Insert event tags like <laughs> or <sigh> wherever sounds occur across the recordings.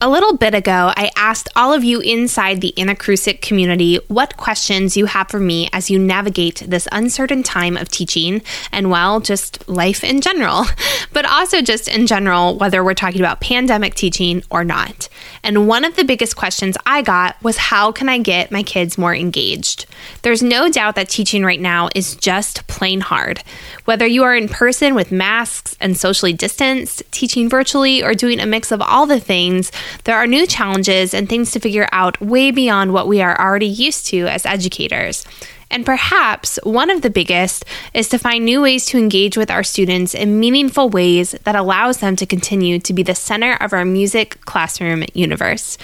A little bit ago, I asked all of you inside the Anacrusic community what questions you have for me as you navigate this uncertain time of teaching and, well, just life in general, <laughs> but also just in general, whether we're talking about pandemic teaching or not. And one of the biggest questions I got was how can I get my kids more engaged? There's no doubt that teaching right now is just plain hard. Whether you are in person with masks and socially distanced, teaching virtually, or doing a mix of all the things, there are new challenges and things to figure out way beyond what we are already used to as educators. And perhaps one of the biggest is to find new ways to engage with our students in meaningful ways that allows them to continue to be the center of our music classroom universe.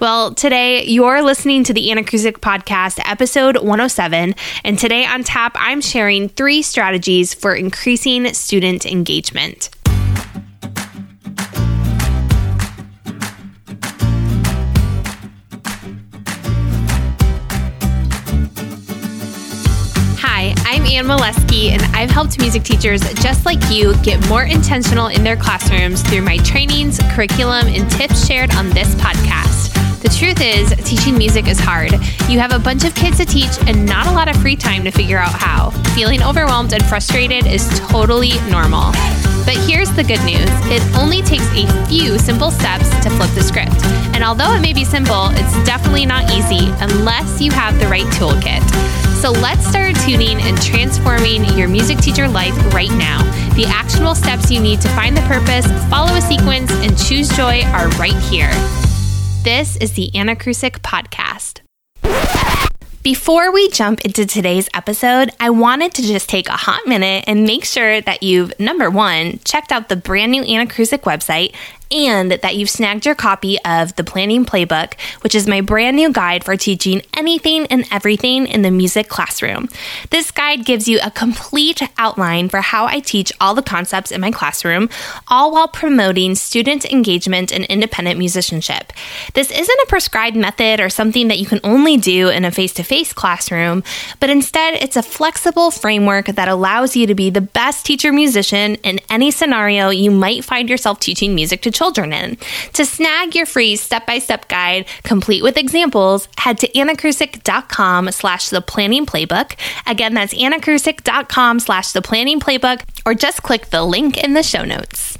Well, today you're listening to the Anacrusic Podcast, episode 107. And today on tap, I'm sharing three strategies for increasing student engagement. I'm Anne Molesky, and I've helped music teachers just like you get more intentional in their classrooms through my trainings, curriculum, and tips shared on this podcast. The truth is, teaching music is hard. You have a bunch of kids to teach and not a lot of free time to figure out how. Feeling overwhelmed and frustrated is totally normal. But here's the good news it only takes a few simple steps to flip the script. And although it may be simple, it's definitely not easy unless you have the right toolkit. So let's start tuning and transforming your music teacher life right now. The actionable steps you need to find the purpose, follow a sequence, and choose joy are right here. This is the Anacrusic Podcast. Before we jump into today's episode, I wanted to just take a hot minute and make sure that you've, number one, checked out the brand new Anacrusic website and that you've snagged your copy of the Planning Playbook, which is my brand new guide for teaching anything and everything in the music classroom. This guide gives you a complete outline for how I teach all the concepts in my classroom, all while promoting student engagement and independent musicianship. This isn't a prescribed method or something that you can only do in a face to face classroom, but instead it's a flexible framework that allows you to be the best teacher musician in any scenario you might find yourself teaching music to children in. To snag your free step-by-step guide, complete with examples, head to anacrusic.com slash the planning playbook. Again, that's anacrusic.com slash the planning playbook, or just click the link in the show notes.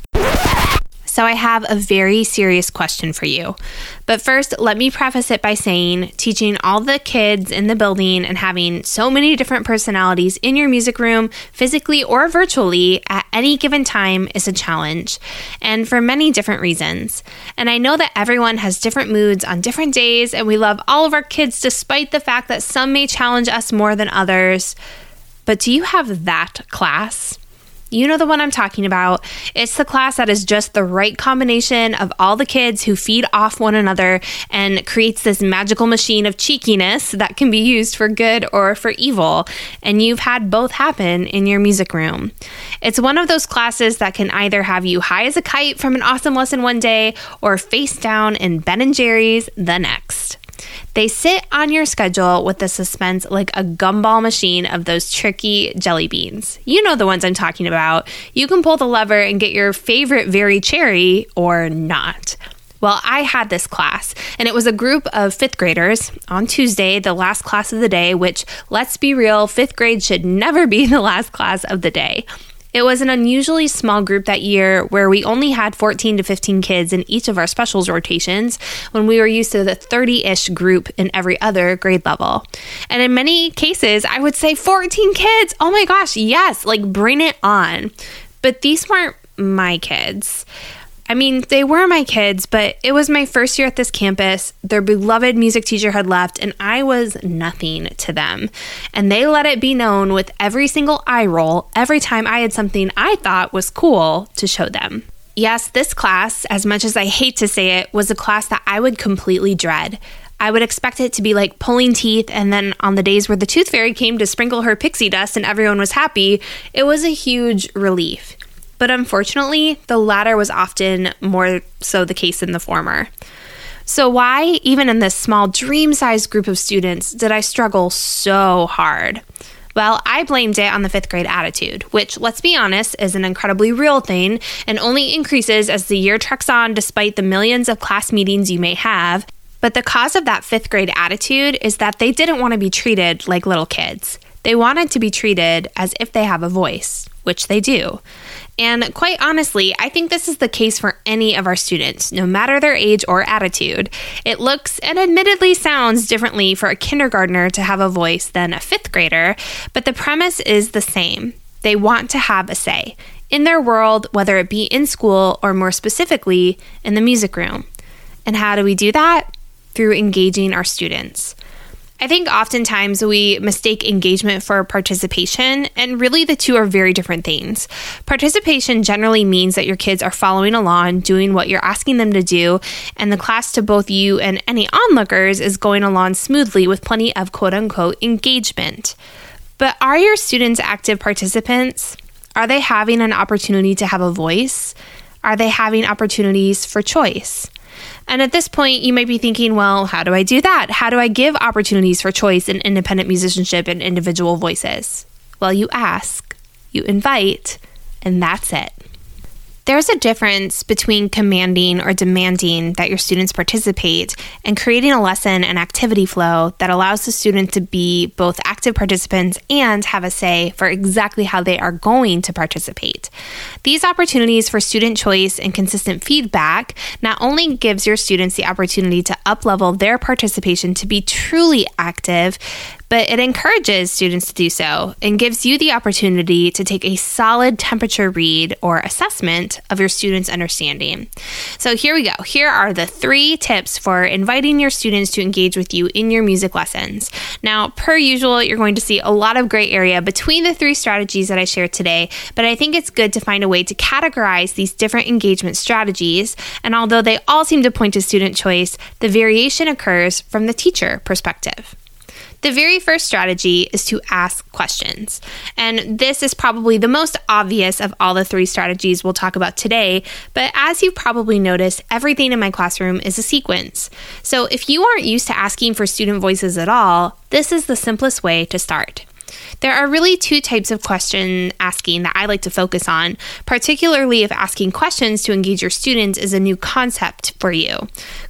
So, I have a very serious question for you. But first, let me preface it by saying teaching all the kids in the building and having so many different personalities in your music room, physically or virtually, at any given time is a challenge, and for many different reasons. And I know that everyone has different moods on different days, and we love all of our kids despite the fact that some may challenge us more than others. But do you have that class? You know the one I'm talking about. It's the class that is just the right combination of all the kids who feed off one another and creates this magical machine of cheekiness that can be used for good or for evil. And you've had both happen in your music room. It's one of those classes that can either have you high as a kite from an awesome lesson one day or face down in Ben and Jerry's the next. They sit on your schedule with the suspense like a gumball machine of those tricky jelly beans. You know the ones I'm talking about. You can pull the lever and get your favorite very cherry or not. Well, I had this class, and it was a group of fifth graders on Tuesday, the last class of the day, which, let's be real, fifth grade should never be <laughs> the last class of the day. It was an unusually small group that year where we only had 14 to 15 kids in each of our specials rotations when we were used to the 30 ish group in every other grade level. And in many cases, I would say 14 kids. Oh my gosh, yes, like bring it on. But these weren't my kids. I mean, they were my kids, but it was my first year at this campus. Their beloved music teacher had left, and I was nothing to them. And they let it be known with every single eye roll every time I had something I thought was cool to show them. Yes, this class, as much as I hate to say it, was a class that I would completely dread. I would expect it to be like pulling teeth, and then on the days where the tooth fairy came to sprinkle her pixie dust and everyone was happy, it was a huge relief. But unfortunately, the latter was often more so the case than the former. So, why, even in this small dream sized group of students, did I struggle so hard? Well, I blamed it on the fifth grade attitude, which, let's be honest, is an incredibly real thing and only increases as the year treks on despite the millions of class meetings you may have. But the cause of that fifth grade attitude is that they didn't want to be treated like little kids. They wanted to be treated as if they have a voice, which they do. And quite honestly, I think this is the case for any of our students, no matter their age or attitude. It looks and admittedly sounds differently for a kindergartner to have a voice than a fifth grader, but the premise is the same. They want to have a say in their world, whether it be in school or more specifically in the music room. And how do we do that? Through engaging our students. I think oftentimes we mistake engagement for participation, and really the two are very different things. Participation generally means that your kids are following along, doing what you're asking them to do, and the class to both you and any onlookers is going along smoothly with plenty of quote unquote engagement. But are your students active participants? Are they having an opportunity to have a voice? Are they having opportunities for choice? And at this point, you might be thinking, well, how do I do that? How do I give opportunities for choice in independent musicianship and individual voices? Well, you ask, you invite, and that's it. There's a difference between commanding or demanding that your students participate and creating a lesson and activity flow that allows the student to be both active participants and have a say for exactly how they are going to participate. These opportunities for student choice and consistent feedback not only gives your students the opportunity to uplevel their participation to be truly active, but it encourages students to do so and gives you the opportunity to take a solid temperature read or assessment of your students' understanding. So here we go. Here are the three tips for inviting your students to engage with you in your music lessons. Now, per usual, you're going to see a lot of gray area between the three strategies that I shared today, but I think it's good to find a way to categorize these different engagement strategies. And although they all seem to point to student choice, the variation occurs from the teacher perspective. The very first strategy is to ask questions. And this is probably the most obvious of all the three strategies we'll talk about today. But as you've probably noticed, everything in my classroom is a sequence. So if you aren't used to asking for student voices at all, this is the simplest way to start. There are really two types of question asking that I like to focus on, particularly if asking questions to engage your students is a new concept for you.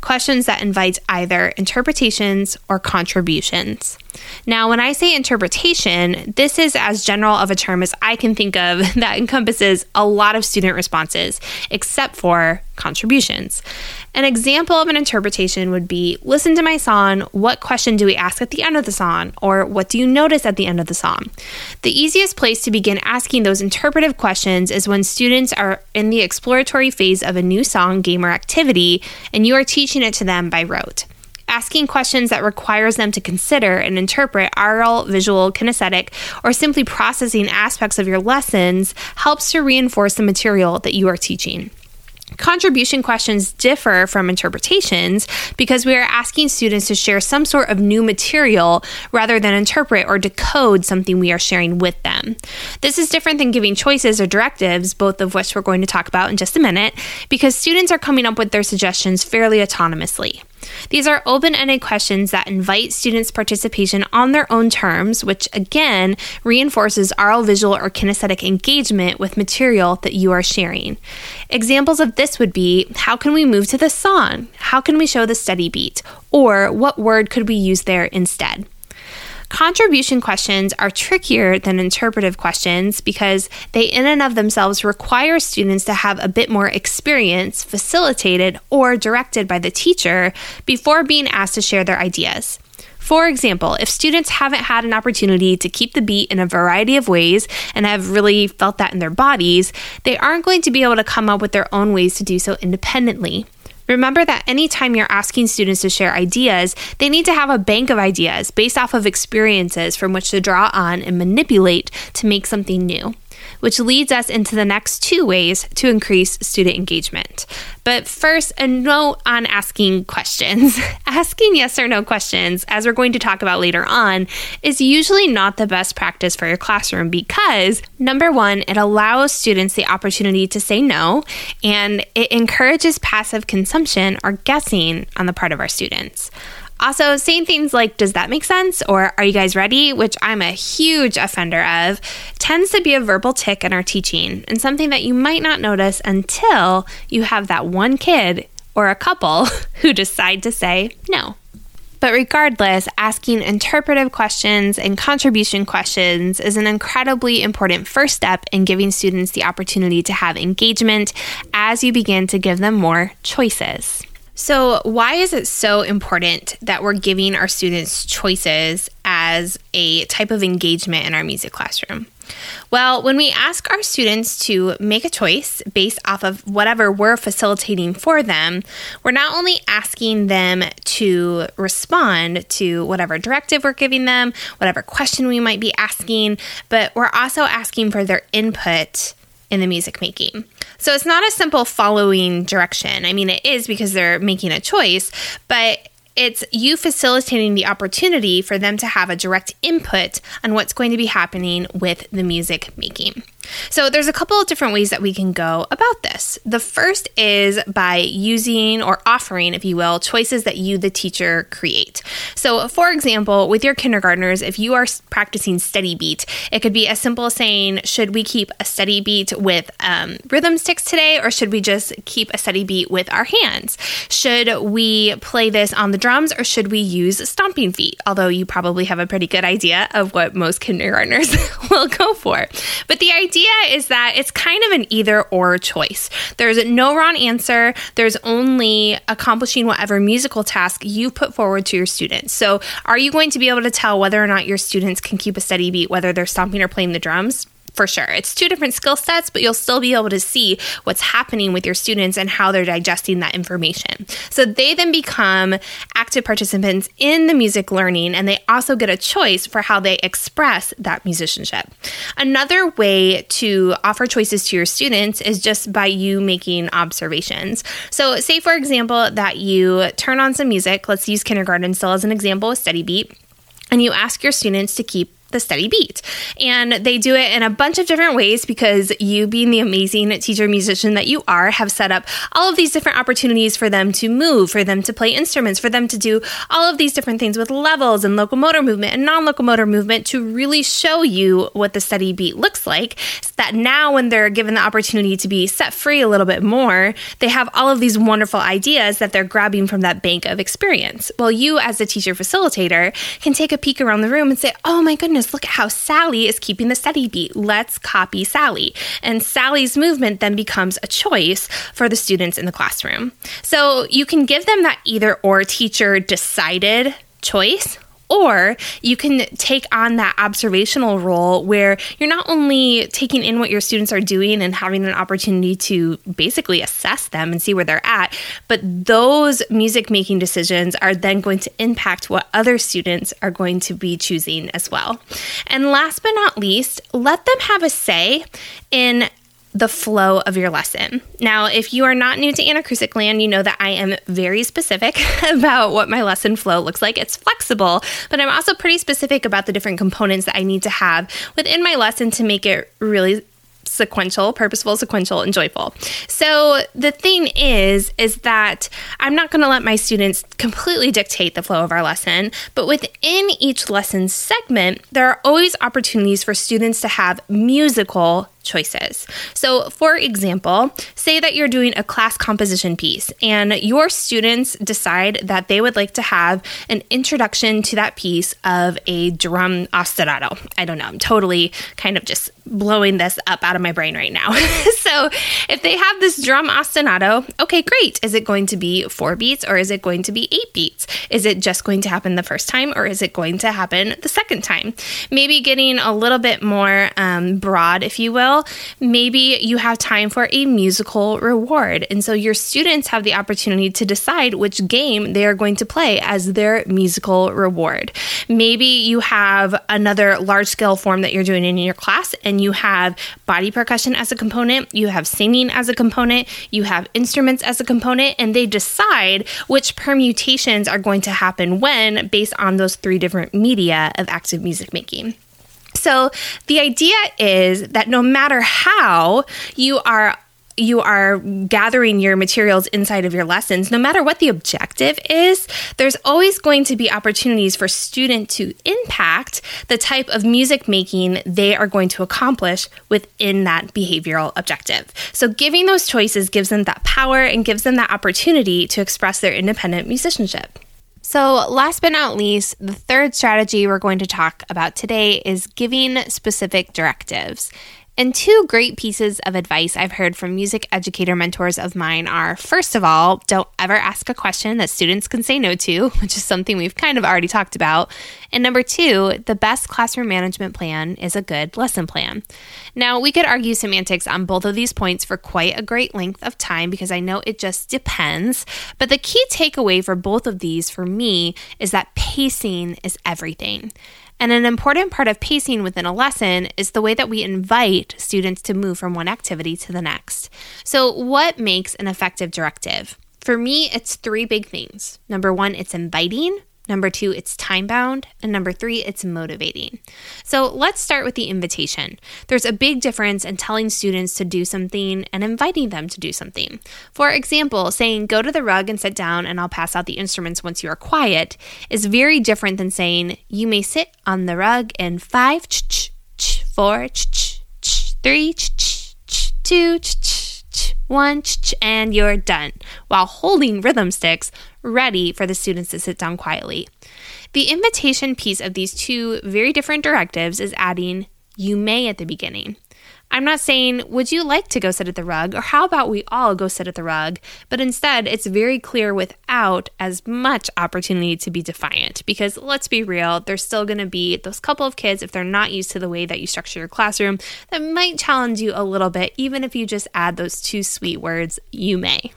Questions that invite either interpretations or contributions. Now, when I say interpretation, this is as general of a term as I can think of <laughs> that encompasses a lot of student responses, except for contributions. An example of an interpretation would be listen to my song, what question do we ask at the end of the song? Or what do you notice at the end of the song? The easiest place to begin asking those interpretive questions is when students are in the exploratory phase of a new song, game, or activity, and you are teaching it to them by rote asking questions that requires them to consider and interpret oral, visual, kinesthetic, or simply processing aspects of your lessons helps to reinforce the material that you are teaching. Contribution questions differ from interpretations because we are asking students to share some sort of new material rather than interpret or decode something we are sharing with them. This is different than giving choices or directives, both of which we're going to talk about in just a minute, because students are coming up with their suggestions fairly autonomously. These are open ended questions that invite students' participation on their own terms, which again reinforces oral, visual, or kinesthetic engagement with material that you are sharing. Examples of this would be how can we move to the song? How can we show the steady beat? Or what word could we use there instead? Contribution questions are trickier than interpretive questions because they, in and of themselves, require students to have a bit more experience facilitated or directed by the teacher before being asked to share their ideas. For example, if students haven't had an opportunity to keep the beat in a variety of ways and have really felt that in their bodies, they aren't going to be able to come up with their own ways to do so independently. Remember that anytime you're asking students to share ideas, they need to have a bank of ideas based off of experiences from which to draw on and manipulate to make something new which leads us into the next two ways to increase student engagement. But first, a note on asking questions. <laughs> asking yes or no questions, as we're going to talk about later on, is usually not the best practice for your classroom because, number one, it allows students the opportunity to say no, and it encourages passive consumption or guessing on the part of our students. Also, saying things like, does that make sense? Or are you guys ready? Which I'm a huge offender of, tends to be a verbal tick in our teaching and something that you might not notice until you have that one kid or a couple <laughs> who decide to say no. But regardless, asking interpretive questions and contribution questions is an incredibly important first step in giving students the opportunity to have engagement as you begin to give them more choices. So, why is it so important that we're giving our students choices as a type of engagement in our music classroom? Well, when we ask our students to make a choice based off of whatever we're facilitating for them, we're not only asking them to respond to whatever directive we're giving them, whatever question we might be asking, but we're also asking for their input in the music making. So it's not a simple following direction. I mean, it is because they're making a choice, but it's you facilitating the opportunity for them to have a direct input on what's going to be happening with the music making. So there's a couple of different ways that we can go about this. The first is by using or offering, if you will, choices that you, the teacher, create. So, for example, with your kindergartners, if you are practicing steady beat, it could be as simple as saying, should we keep a steady beat with um, rhythm sticks today, or should we just keep a steady beat with our hands? Should we play this on the drums, or should we use stomping feet? Although you probably have a pretty good idea of what most kindergartners <laughs> will go for. But the idea idea is that it's kind of an either or choice. There's no wrong answer. There's only accomplishing whatever musical task you put forward to your students. So, are you going to be able to tell whether or not your students can keep a steady beat, whether they're stomping or playing the drums? For sure. It's two different skill sets, but you'll still be able to see what's happening with your students and how they're digesting that information. So they then become active participants in the music learning and they also get a choice for how they express that musicianship. Another way to offer choices to your students is just by you making observations. So, say for example, that you turn on some music, let's use kindergarten still as an example, a steady beat and you ask your students to keep the steady beat. And they do it in a bunch of different ways because you, being the amazing teacher musician that you are, have set up all of these different opportunities for them to move, for them to play instruments, for them to do all of these different things with levels and locomotor movement and non locomotor movement to really show you what the steady beat looks like. So that now, when they're given the opportunity to be set free a little bit more, they have all of these wonderful ideas that they're grabbing from that bank of experience. Well, you, as a teacher facilitator, can take a peek around the room and say, Oh my goodness look at how Sally is keeping the steady beat. Let's copy Sally. And Sally's movement then becomes a choice for the students in the classroom. So you can give them that either or teacher decided choice or you can take on that observational role where you're not only taking in what your students are doing and having an opportunity to basically assess them and see where they're at, but those music making decisions are then going to impact what other students are going to be choosing as well. And last but not least, let them have a say in the flow of your lesson. Now, if you are not new to Anacrusic Land, you know that I am very specific <laughs> about what my lesson flow looks like. It's flexible, but I'm also pretty specific about the different components that I need to have within my lesson to make it really sequential, purposeful, sequential, and joyful. So the thing is, is that I'm not going to let my students completely dictate the flow of our lesson, but within each lesson segment, there are always opportunities for students to have musical choices. So, for example, say that you're doing a class composition piece and your students decide that they would like to have an introduction to that piece of a drum ostinato. I don't know, I'm totally kind of just blowing this up out of my brain right now. <laughs> so, if they have this drum ostinato, okay, great. Is it going to be four beats or is it going to be eight beats? Is it just going to happen the first time or is it going to happen the second time? Maybe getting a little bit more um, broad, if you will maybe you have time for a musical reward. And so your students have the opportunity to decide which game they are going to play as their musical reward. Maybe you have another large scale form that you're doing in your class and you have body percussion as a component, you have singing as a component, you have instruments as a component, and they decide which permutations are going to happen when based on those three different media of active music making. So the idea is that no matter how you are you are gathering your materials inside of your lessons, no matter what the objective is, there's always going to be opportunities for student to impact the type of music making they are going to accomplish within that behavioral objective. So giving those choices gives them that power and gives them that opportunity to express their independent musicianship. So, last but not least, the third strategy we're going to talk about today is giving specific directives. And two great pieces of advice I've heard from music educator mentors of mine are first of all, don't ever ask a question that students can say no to, <laughs> which is something we've kind of already talked about. And number two, the best classroom management plan is a good lesson plan. Now, we could argue semantics on both of these points for quite a great length of time because I know it just depends. But the key takeaway for both of these for me is that pacing is everything. And an important part of pacing within a lesson is the way that we invite students to move from one activity to the next. So, what makes an effective directive? For me, it's three big things. Number one, it's inviting. Number two, it's time bound. And number three, it's motivating. So let's start with the invitation. There's a big difference in telling students to do something and inviting them to do something. For example, saying, go to the rug and sit down and I'll pass out the instruments once you are quiet is very different than saying, you may sit on the rug in five, ch-ch, ch, four, three, two, one, and you're done, while holding rhythm sticks ready for the students to sit down quietly. The invitation piece of these two very different directives is adding you may at the beginning. I'm not saying, would you like to go sit at the rug, or how about we all go sit at the rug? But instead, it's very clear without as much opportunity to be defiant. Because let's be real, there's still going to be those couple of kids, if they're not used to the way that you structure your classroom, that might challenge you a little bit, even if you just add those two sweet words, you may.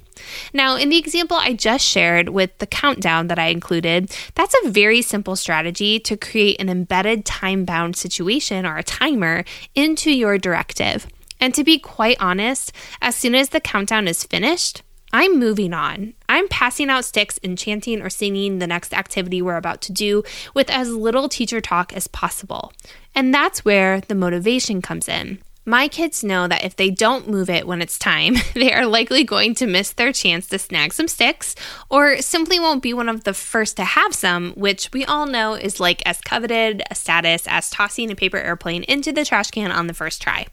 Now, in the example I just shared with the countdown that I included, that's a very simple strategy to create an embedded time bound situation or a timer into your directive. And to be quite honest, as soon as the countdown is finished, I'm moving on. I'm passing out sticks and chanting or singing the next activity we're about to do with as little teacher talk as possible. And that's where the motivation comes in. My kids know that if they don't move it when it's time, <laughs> they are likely going to miss their chance to snag some sticks or simply won't be one of the first to have some, which we all know is like as coveted a status as tossing a paper airplane into the trash can on the first try.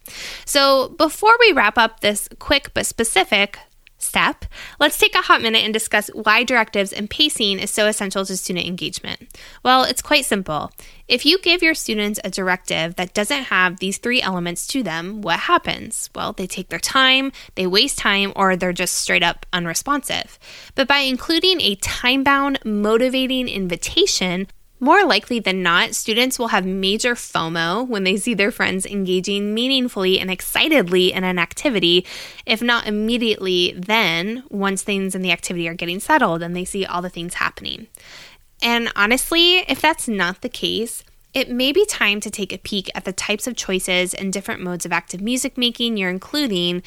So, before we wrap up this quick but specific step, let's take a hot minute and discuss why directives and pacing is so essential to student engagement. Well, it's quite simple. If you give your students a directive that doesn't have these three elements to them, what happens? Well, they take their time, they waste time, or they're just straight up unresponsive. But by including a time bound, motivating invitation, more likely than not, students will have major FOMO when they see their friends engaging meaningfully and excitedly in an activity, if not immediately, then once things in the activity are getting settled and they see all the things happening. And honestly, if that's not the case, it may be time to take a peek at the types of choices and different modes of active music making you're including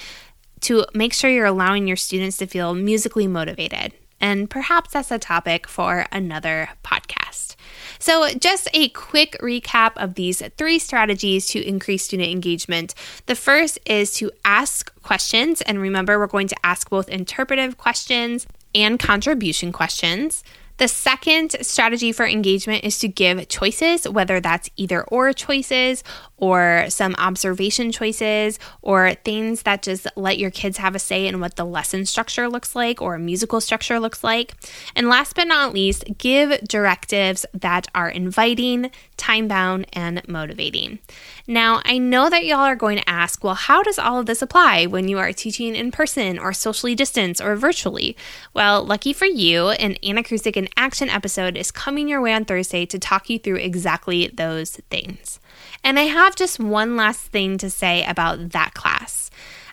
to make sure you're allowing your students to feel musically motivated. And perhaps that's a topic for another podcast. So, just a quick recap of these three strategies to increase student engagement. The first is to ask questions. And remember, we're going to ask both interpretive questions and contribution questions. The second strategy for engagement is to give choices, whether that's either or choices or some observation choices or things that just let your kids have a say in what the lesson structure looks like or a musical structure looks like. And last but not least, give directives that are inviting, time bound, and motivating. Now, I know that y'all are going to ask, well, how does all of this apply when you are teaching in person or socially distanced or virtually? Well, lucky for you, an Anacrusic Action episode is coming your way on Thursday to talk you through exactly those things. And I have just one last thing to say about that class.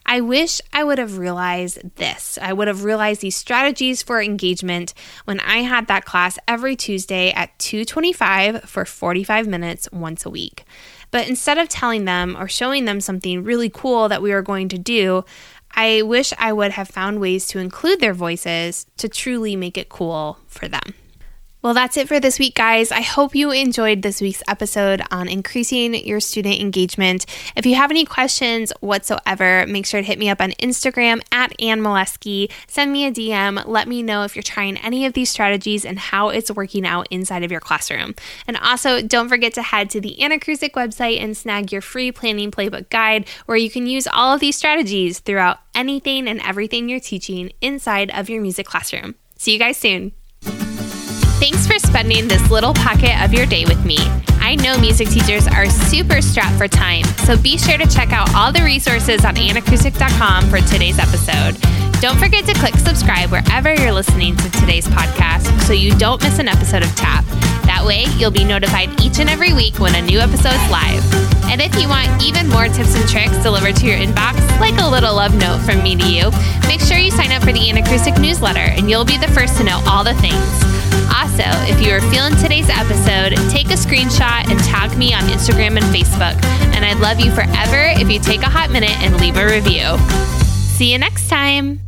I wish I would have realized this. I would have realized these strategies for engagement when I had that class every Tuesday at 2:25 for 45 minutes once a week. But instead of telling them or showing them something really cool that we were going to do, I wish I would have found ways to include their voices to truly make it cool for them. Well, that's it for this week, guys. I hope you enjoyed this week's episode on increasing your student engagement. If you have any questions whatsoever, make sure to hit me up on Instagram at Anne Molesky. Send me a DM. Let me know if you're trying any of these strategies and how it's working out inside of your classroom. And also, don't forget to head to the Anacrusic website and snag your free planning playbook guide where you can use all of these strategies throughout anything and everything you're teaching inside of your music classroom. See you guys soon. Thanks for spending this little pocket of your day with me. I know music teachers are super strapped for time, so be sure to check out all the resources on anacrusic.com for today's episode. Don't forget to click subscribe wherever you're listening to today's podcast so you don't miss an episode of TAP. That way, you'll be notified each and every week when a new episode's live. And if you want even more tips and tricks delivered to your inbox, like a little love note from me to you, make sure you sign up for the Anacrusic newsletter and you'll be the first to know all the things. Also, if you are feeling today's episode, take a screenshot and tag me on Instagram and Facebook. And I'd love you forever if you take a hot minute and leave a review. See you next time.